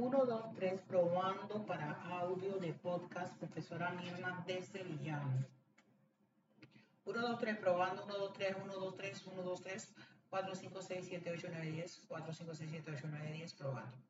1, 2, 3, probando para audio de podcast, profesora Mirna de Sevillano. 1, 2, 3, probando, 1, 2, 3, 1, 2, 3, 1, 2, 3, 4, 5, 6, 7, 8, 9, 10, 4, 5, 6, 7, 8, 9, 10, probando.